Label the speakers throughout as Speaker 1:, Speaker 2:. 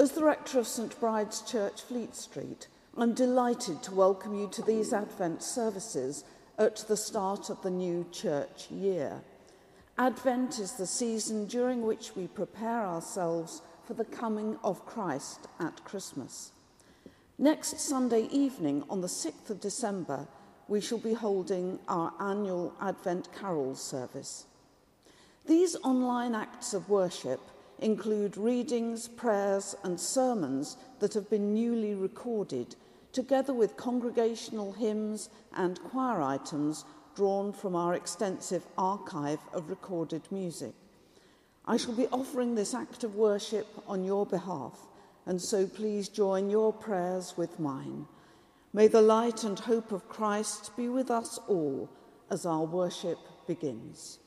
Speaker 1: As the rector of St Bride's Church, Fleet Street, I'm delighted to welcome you to these Advent services at the start of the new church year. Advent is the season during which we prepare ourselves for the coming of Christ at Christmas. Next Sunday evening, on the 6th of December, we shall be holding our annual Advent Carol service. These online acts of worship include readings, prayers, and sermons that have been newly recorded, together with congregational hymns and choir items drawn from our extensive archive of recorded music. I shall be offering this act of worship on your behalf, and so please join your prayers with mine. May the light and hope of Christ be with us all as our worship begins.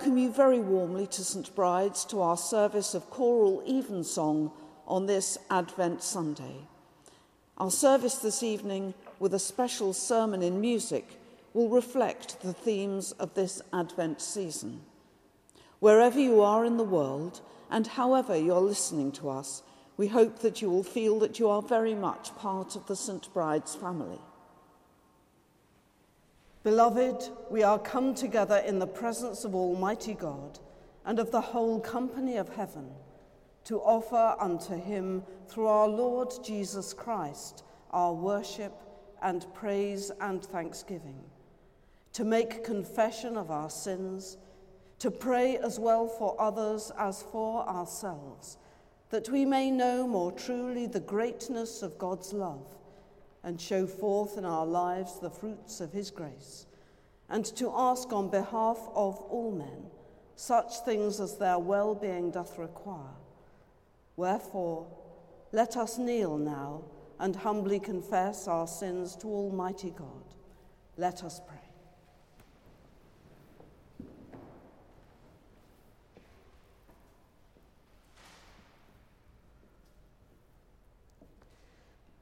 Speaker 1: Welcome you very warmly to St Bride's to our service of choral evensong on this Advent Sunday. Our service this evening, with a special sermon in music, will reflect the themes of this Advent season. Wherever you are in the world, and however you're listening to us, we hope that you will feel that you are very much part of the St Bride's family. Beloved, we are come together in the presence of Almighty God and of the whole company of heaven to offer unto him through our Lord Jesus Christ our worship and praise and thanksgiving, to make confession of our sins, to pray as well for others as for ourselves, that we may know more truly the greatness of God's love and show forth in our lives the fruits of his grace, and to ask on behalf of all men such things as their well being doth require. Wherefore, let us kneel now and humbly confess our sins to Almighty God. Let us pray.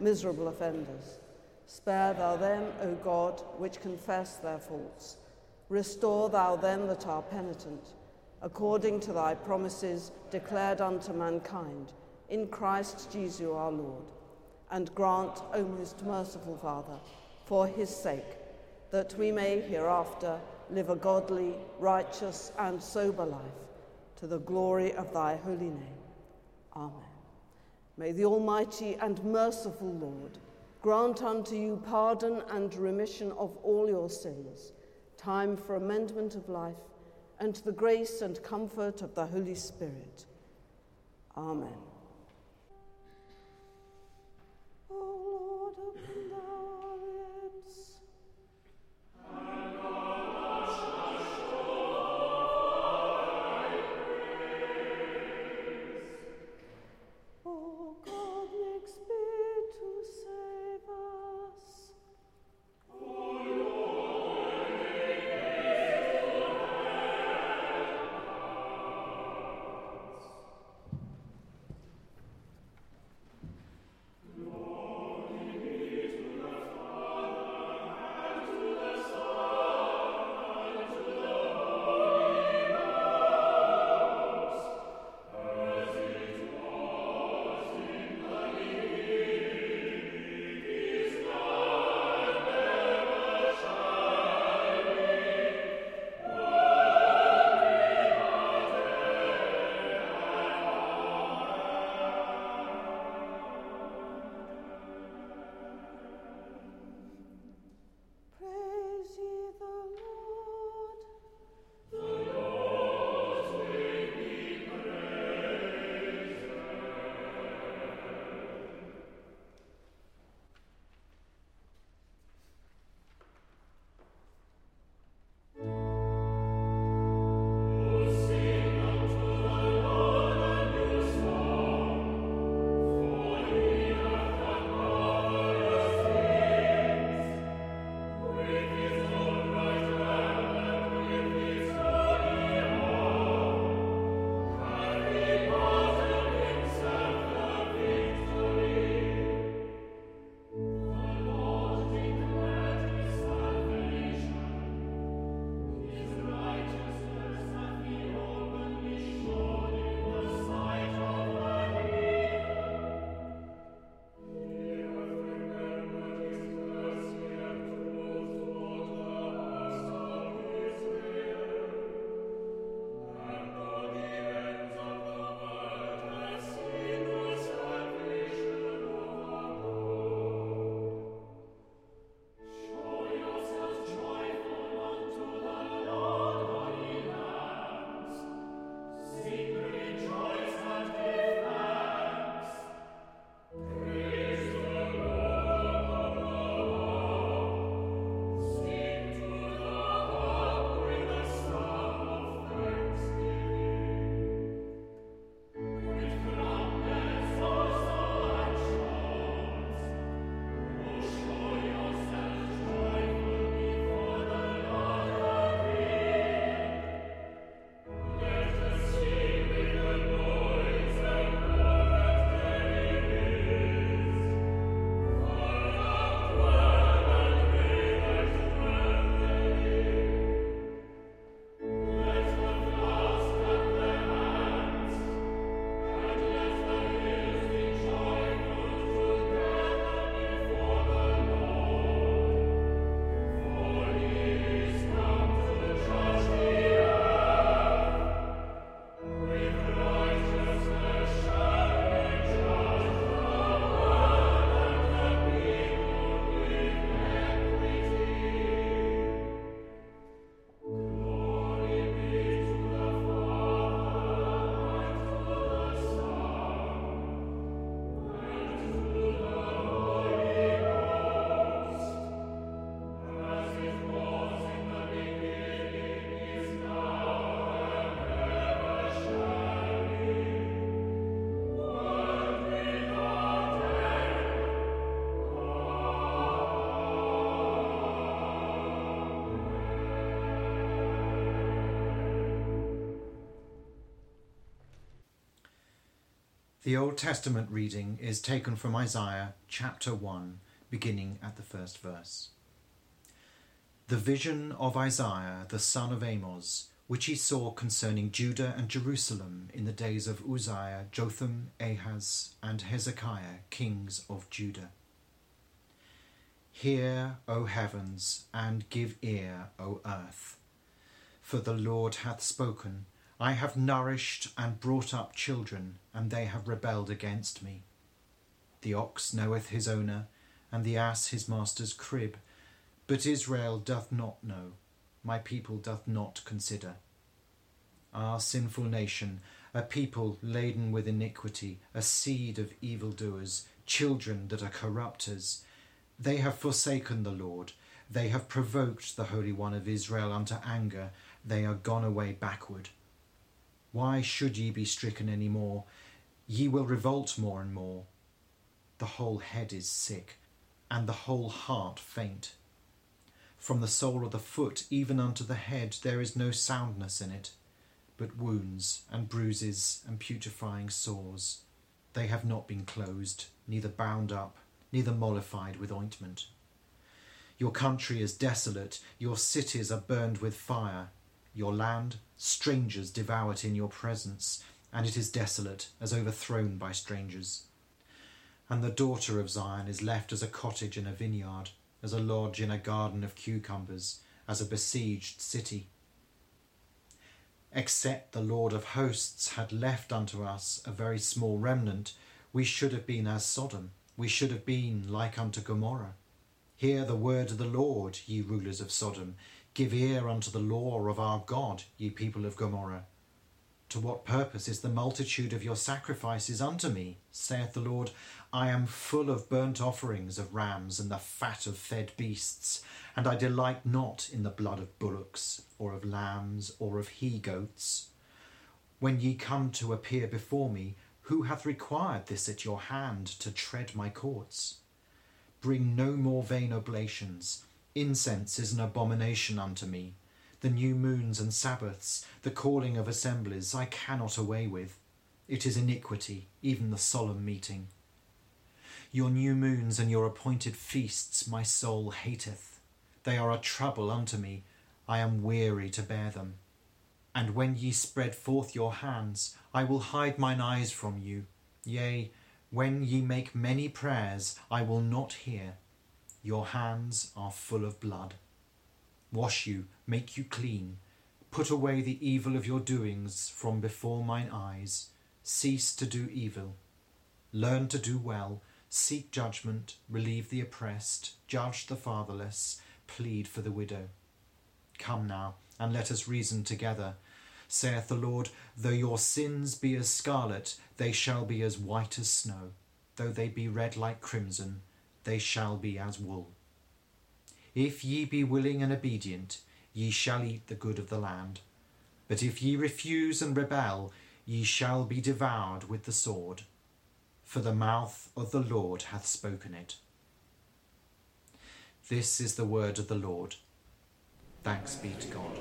Speaker 1: miserable offenders. Spare thou them, O God, which confess their faults. Restore thou them that are penitent, according to thy promises declared unto mankind, in Christ Jesus our Lord.
Speaker 2: and grant, O most merciful Father, for his sake, that we may hereafter live a godly, righteous, and sober life to the glory of thy holy name. Amen. May the Almighty and merciful Lord grant unto you pardon and remission of all your sins, time for amendment of life, and the grace and comfort of the Holy Spirit. Amen.
Speaker 3: Oh, The Old Testament reading is taken from Isaiah chapter 1, beginning at the first verse. The vision of Isaiah, the son of Amos, which he saw concerning Judah and Jerusalem in the days of Uzziah, Jotham, Ahaz, and Hezekiah, kings of Judah. Hear, O heavens, and give ear, O earth. For the Lord hath spoken. I have nourished and brought up children, and they have rebelled against me. The ox knoweth his owner, and the ass his master's crib, but Israel doth not know my people doth not consider. Ah, sinful nation, a people laden with iniquity, a seed of evildoers, children that are corrupters. They have forsaken the Lord, they have provoked the Holy One of Israel unto anger, they are gone away backward. Why should ye be stricken any more? Ye will revolt more and more. The whole head is sick, and the whole heart faint. From the sole of the foot even unto the head there is no soundness in it, but wounds and bruises and putrefying sores. They have not been closed, neither bound up, neither mollified with ointment. Your country is desolate, your cities are burned with fire, your land, strangers devour it in your presence, and it is desolate, as overthrown by strangers. And the daughter of Zion is left as a cottage in a vineyard as a lodge in a garden of cucumbers, as a besieged city. Except the Lord of hosts had left unto us a very small remnant, we should have been as Sodom, we should have been like unto Gomorrah. Hear the word of the Lord, ye rulers of Sodom. Give ear unto the law of our God, ye people of Gomorrah. To what purpose is the multitude of your sacrifices unto me, saith the Lord? I am full of burnt offerings of rams and the fat of fed beasts, and I delight not in the blood of bullocks, or of lambs, or of he goats. When ye come to appear before me, who hath required this at your hand to tread my courts? Bring no more vain oblations. Incense is an abomination unto me. The new moons and Sabbaths, the calling of assemblies, I cannot away with. It is iniquity, even the solemn meeting. Your new moons and your appointed feasts my soul hateth. They are a trouble unto me. I am weary to bear them. And when ye spread forth your hands, I will hide mine eyes from you. Yea, when ye make many prayers, I will not hear. Your hands are full of blood. Wash you, make you clean. Put away the evil of your doings from before mine eyes. Cease to do evil. Learn to do well seek judgment, relieve the oppressed, judge the fatherless, plead for the widow. Come now, and let us reason together. Saith the Lord, Though your sins be as scarlet, they shall be as white as snow. Though they be red like crimson, they shall be as wool. If ye be willing and obedient, ye shall eat the good of the land. But if ye refuse and rebel, ye shall be devoured with the sword for the mouth of the Lord hath spoken it. This is the word of the Lord. Thanks be to God.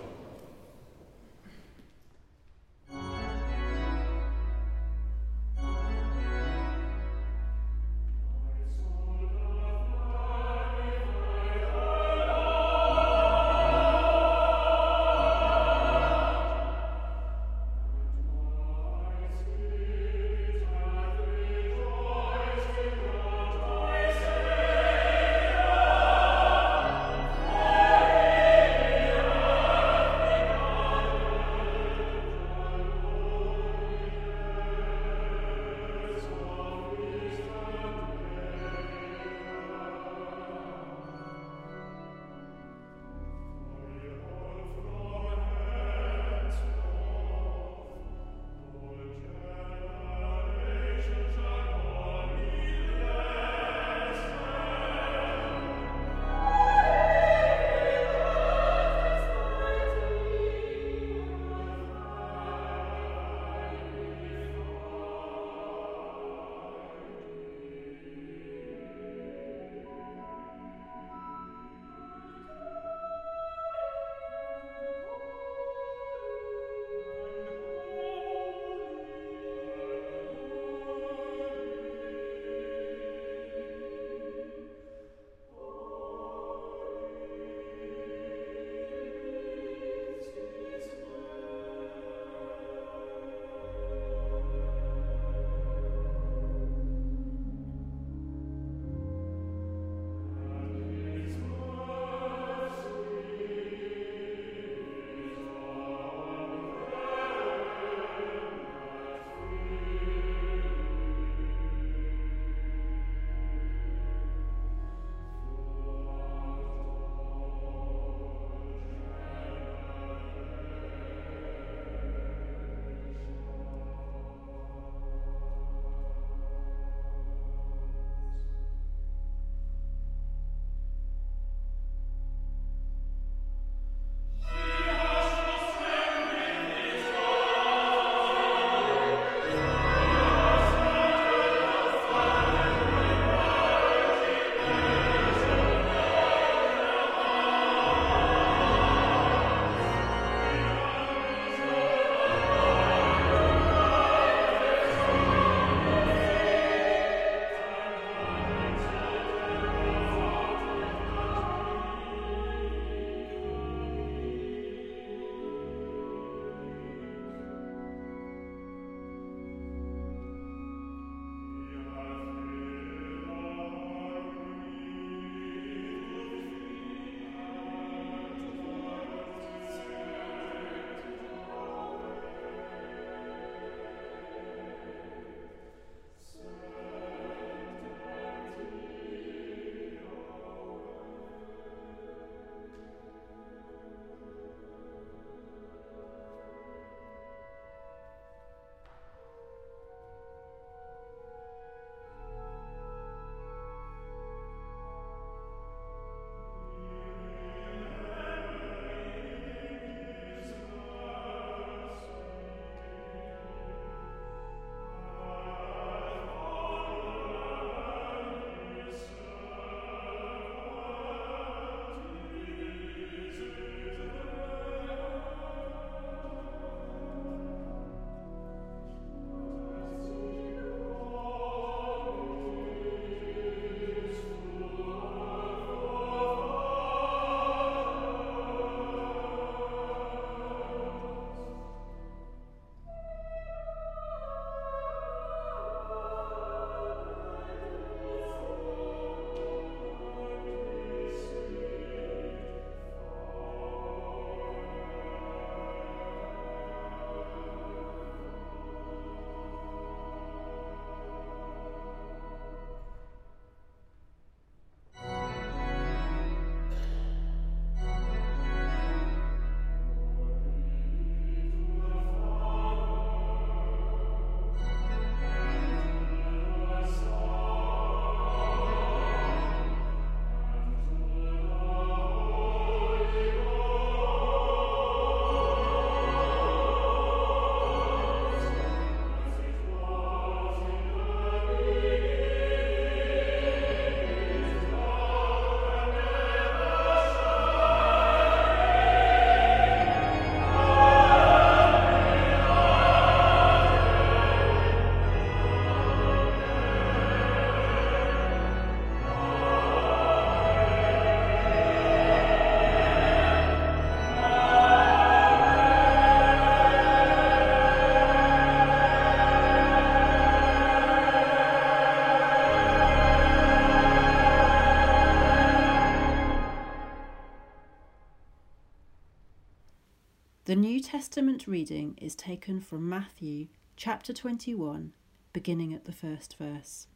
Speaker 4: Testament reading is taken from Matthew chapter 21, beginning at the first verse.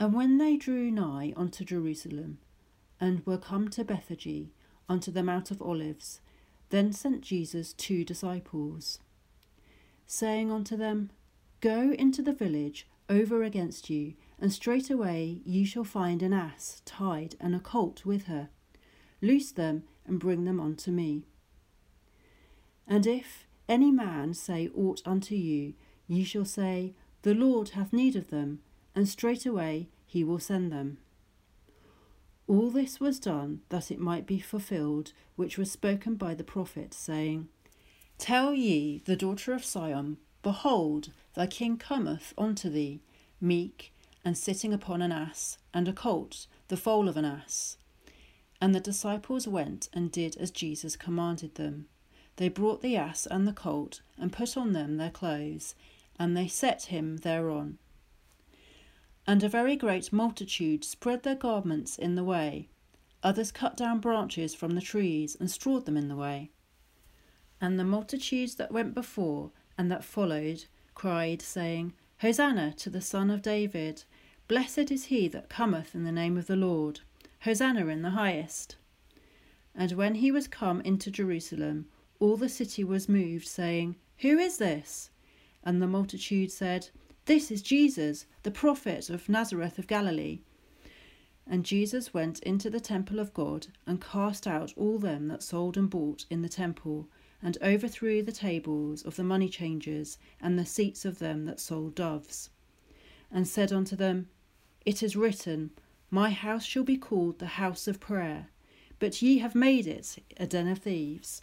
Speaker 4: And when they drew nigh unto Jerusalem, and were come to Bethphage, unto the Mount of Olives, then sent Jesus two disciples, saying unto them, Go into the village over against you, and straightway ye shall find an ass tied and a colt with her. Loose them and bring them unto me. And if any man say aught unto you, ye shall say, The Lord hath need of them, and straightway he will send them. All this was done that it might be fulfilled, which was spoken by the prophet, saying, Tell ye the daughter of Sion, Behold, thy king cometh unto thee, meek, and sitting upon an ass, and a colt, the foal of an ass. And the disciples went and did as Jesus commanded them. They brought the ass and the colt, and put on them their clothes, and they set him thereon. And a very great multitude spread their garments in the way. Others cut down branches from the trees and strawed them in the way. And the multitudes that went before and that followed cried, saying, Hosanna to the Son of David! Blessed is he that cometh in the name of the Lord! Hosanna in the highest! And when he was come into Jerusalem, all the city was moved, saying, Who is this? And the multitude said, this is Jesus, the prophet of Nazareth of Galilee. And Jesus went into the temple of God, and cast out all them that sold and bought in the temple, and overthrew the tables of the money changers, and the seats of them that sold doves, and said unto them, It is written, My house shall be called the house of prayer, but ye have made it a den of thieves.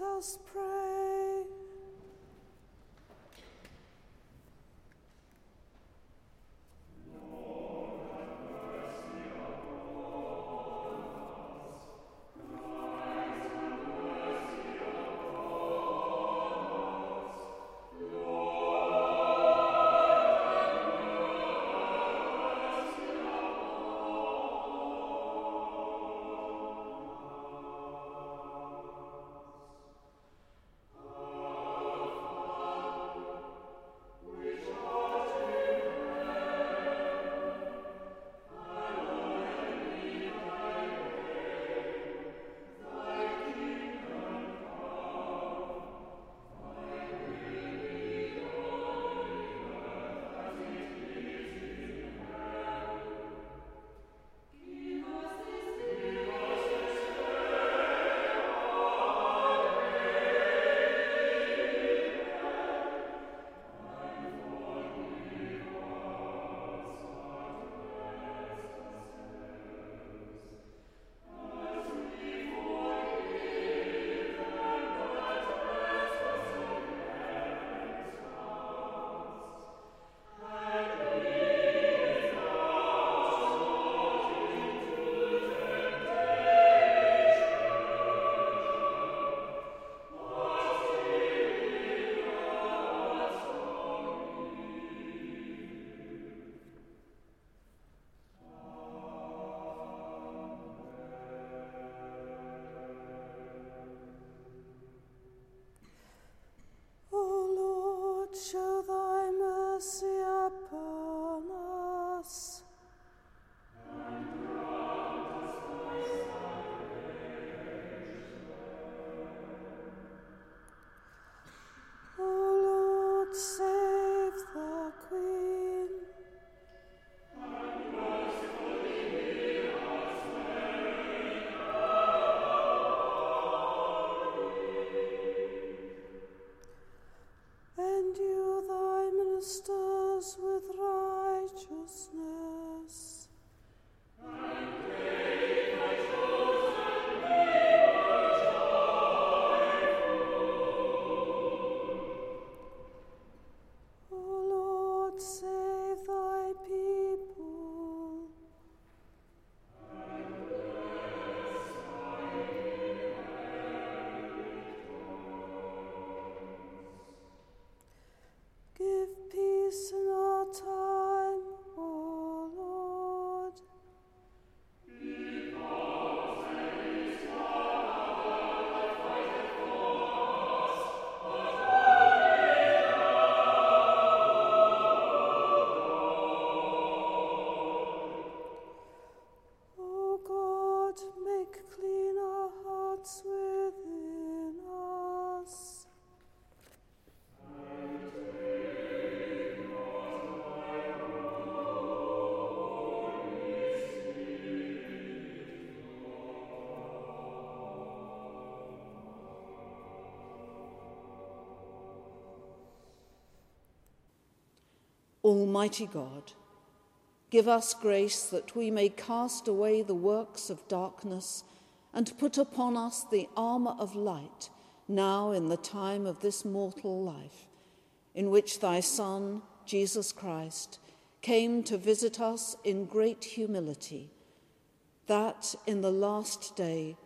Speaker 2: Us pray. Us.
Speaker 1: Almighty God, give us grace that we may cast away the works of darkness and put upon us the armour of light now in the time of this mortal life, in which thy Son, Jesus Christ, came to visit us in great humility. that in the last day,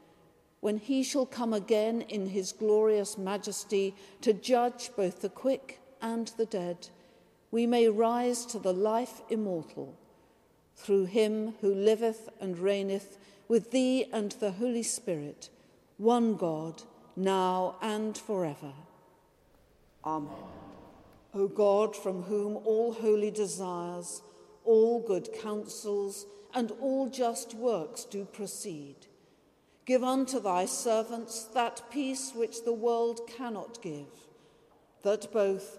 Speaker 1: when he shall come again in his glorious majesty to judge both the quick and the dead, we may rise to the life immortal through him who liveth and reigneth with thee and the Holy Spirit, one God, now and forever.
Speaker 2: Amen.
Speaker 1: O God, from whom all holy desires, all good counsels, and all just works do proceed, give unto thy servants that peace which the world cannot give, that both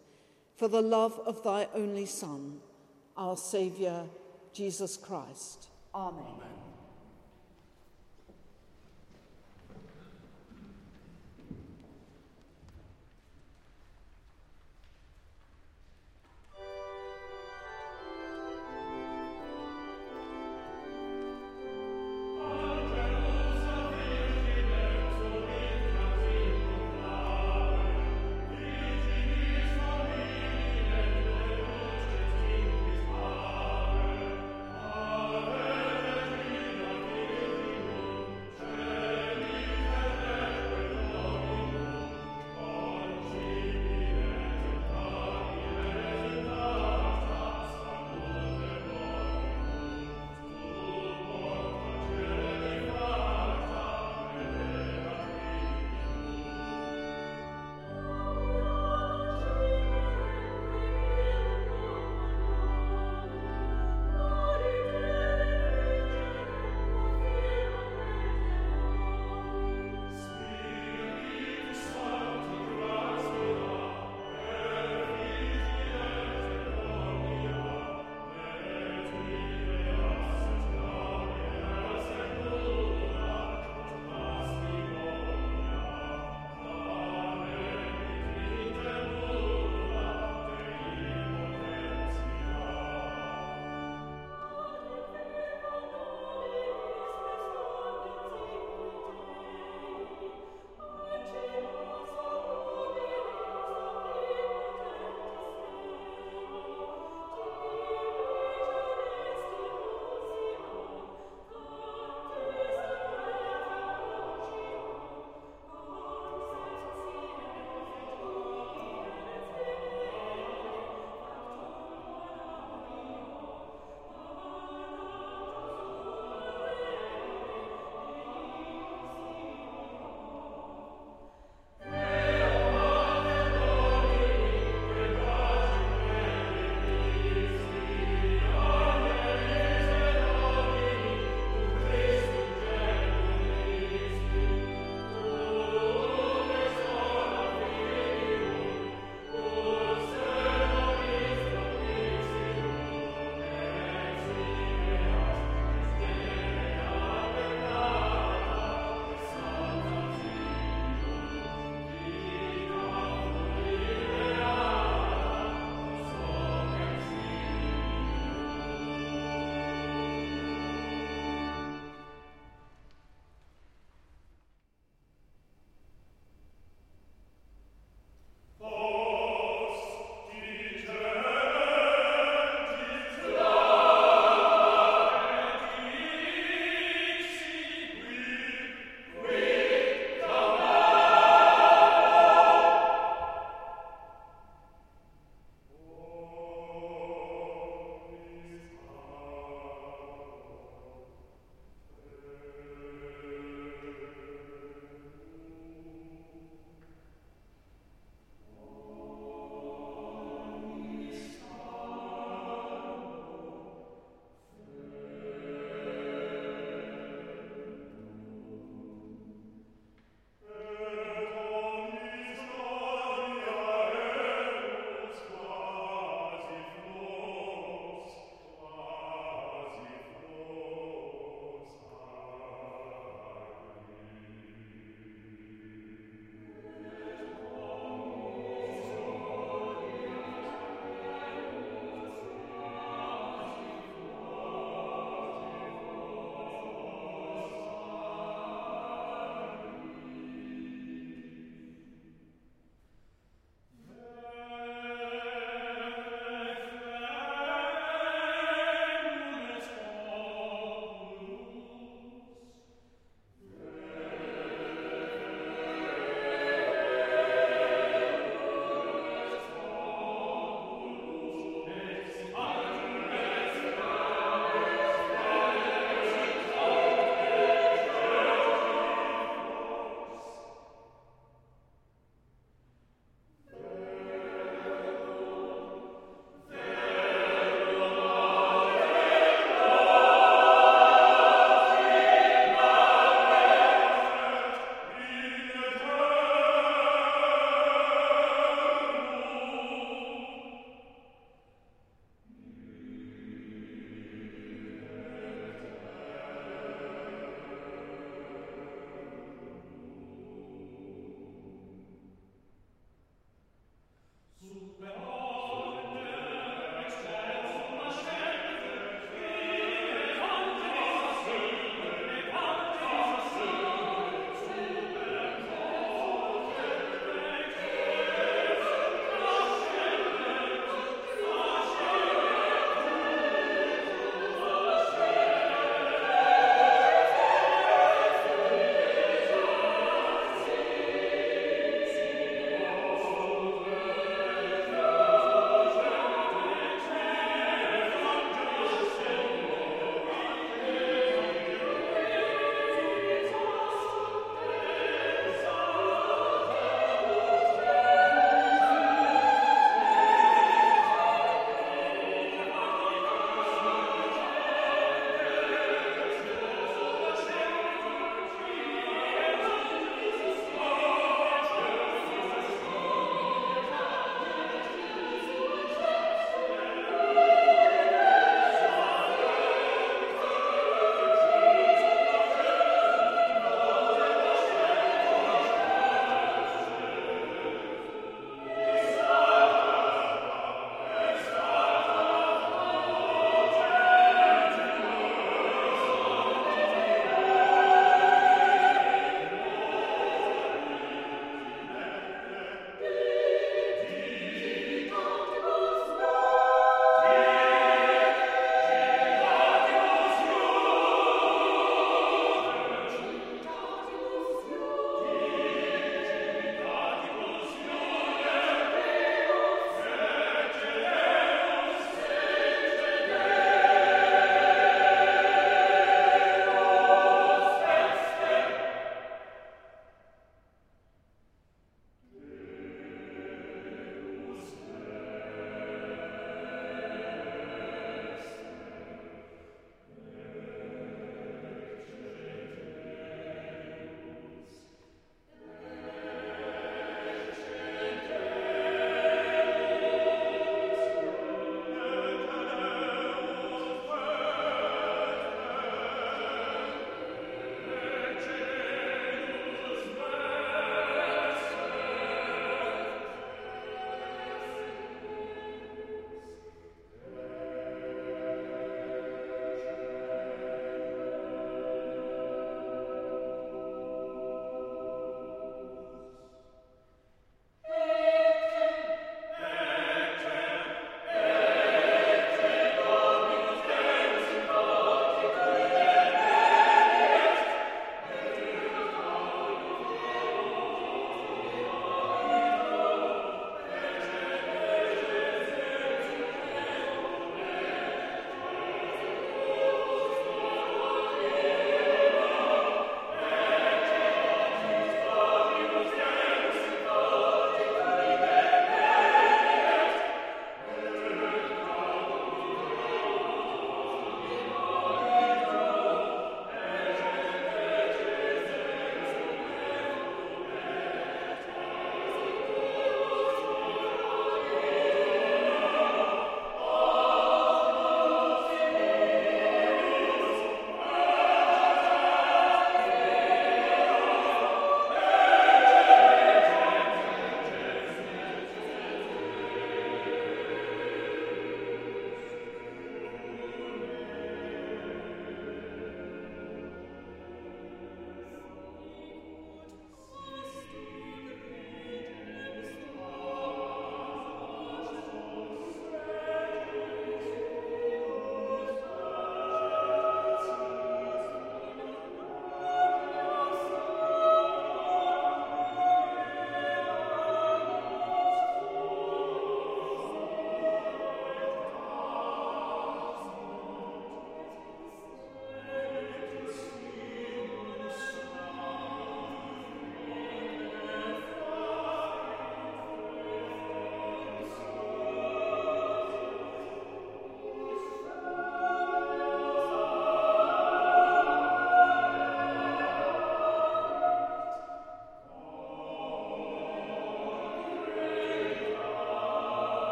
Speaker 1: for the love of thy only Son, our Saviour, Jesus Christ. Amen. Amen.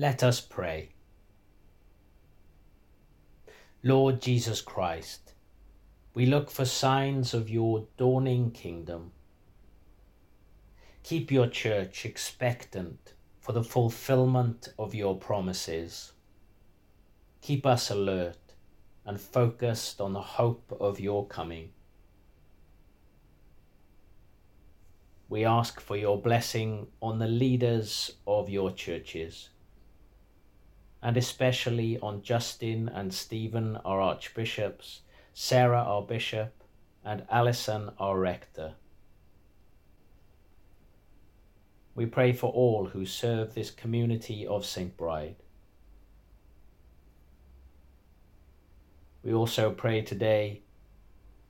Speaker 5: Let us pray. Lord Jesus Christ, we look for signs of your dawning kingdom. Keep your church expectant for the fulfillment of your promises. Keep us alert and focused on the hope of your coming. We ask for your blessing on the leaders of your churches, and especially on Justin and Stephen, our archbishops, Sarah, our bishop, and Alison, our rector. We pray for all who serve this community of St. Bride. We also pray today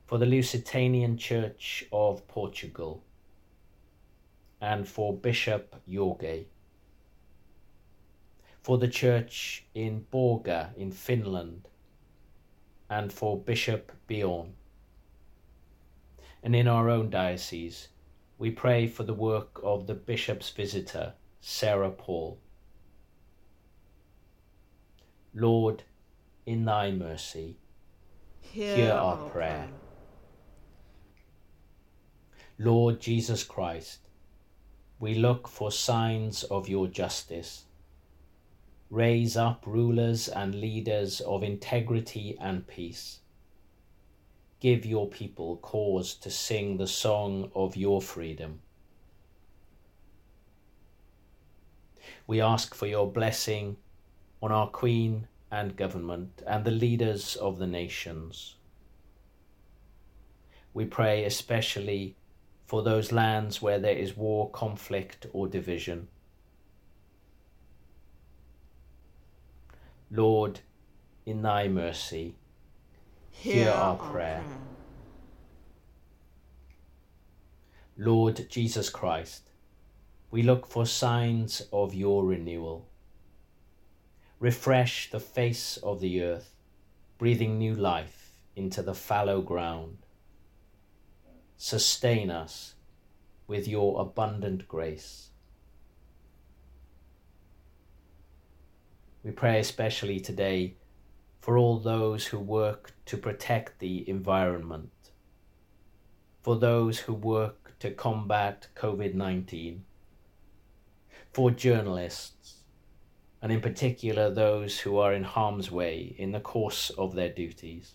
Speaker 5: for the Lusitanian Church of Portugal and for Bishop Jorge, for the church in Borga in Finland and for Bishop Bjorn. And in our own diocese, we pray for the work of the bishop's visitor, Sarah Paul. Lord, in thy mercy,
Speaker 2: Hear,
Speaker 5: hear our prayer. Lord Jesus Christ, we look for signs of your justice. Raise up rulers and leaders of integrity and peace. Give your people cause to sing the song of your freedom. We ask for your blessing on our Queen and government and the leaders of the nations. We pray especially for those lands where there is war, conflict, or division. Lord, in thy mercy, hear, our, prayer. Lord Jesus Christ, we look for signs of your renewal. Refresh the face of the earth, breathing new life into the fallow ground. Sustain us with your abundant grace. We pray especially today for all those who work to protect the environment, for those who work to combat COVID 19, for journalists, and in particular those who are in harm's way in the course of their duties.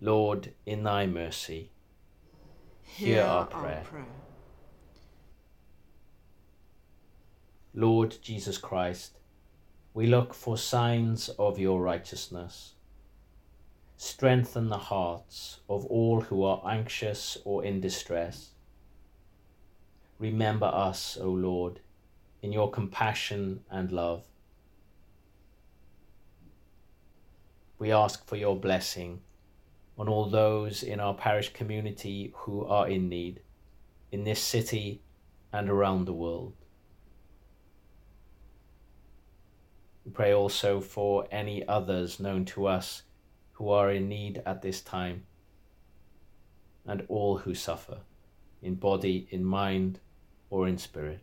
Speaker 5: Lord, in thy mercy, hear, our, prayer. Lord Jesus Christ, we look for signs of your righteousness. Strengthen the hearts of all who are anxious or in distress. Remember us, O Lord, in your compassion and love. We ask for your blessing on all those in our parish community who are in need, in this city and around the world. We pray also for any others known to us who are in need at this time, and all who suffer, in body, in mind, or in spirit.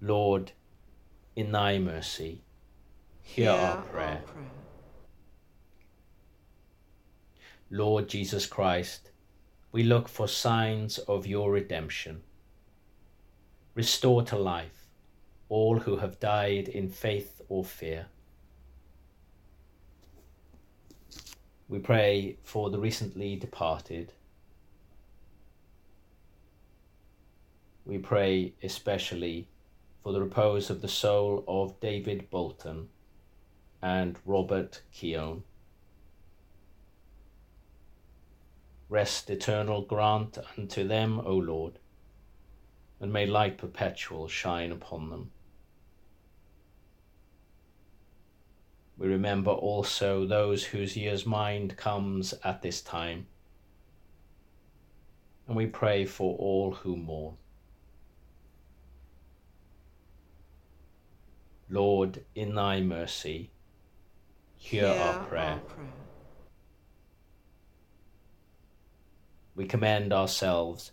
Speaker 5: Lord, in thy mercy, hear, our, prayer.
Speaker 2: prayer.
Speaker 5: Lord Jesus Christ, we look for signs of your redemption. Restore to life all who have died in faith or fear. We pray for the recently departed. We pray especially for the repose of the soul of David Bolton and Robert Keown. Rest eternal grant unto them, O Lord, and may light perpetual shine upon them. We remember also those whose year's mind comes at this time, and we pray for all who mourn. Lord, in thy mercy, hear, our, prayer.
Speaker 2: our prayer.
Speaker 5: we commend ourselves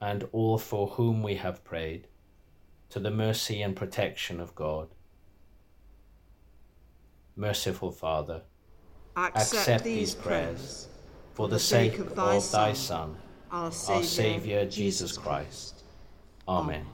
Speaker 5: and all for whom we have prayed to the mercy and protection of God. Merciful Father,
Speaker 1: Accept,
Speaker 5: accept
Speaker 1: these
Speaker 5: prayers for the sake of thy Son,
Speaker 1: our
Speaker 5: our
Speaker 1: Saviour,
Speaker 5: Saviour Jesus Christ. Amen.
Speaker 1: The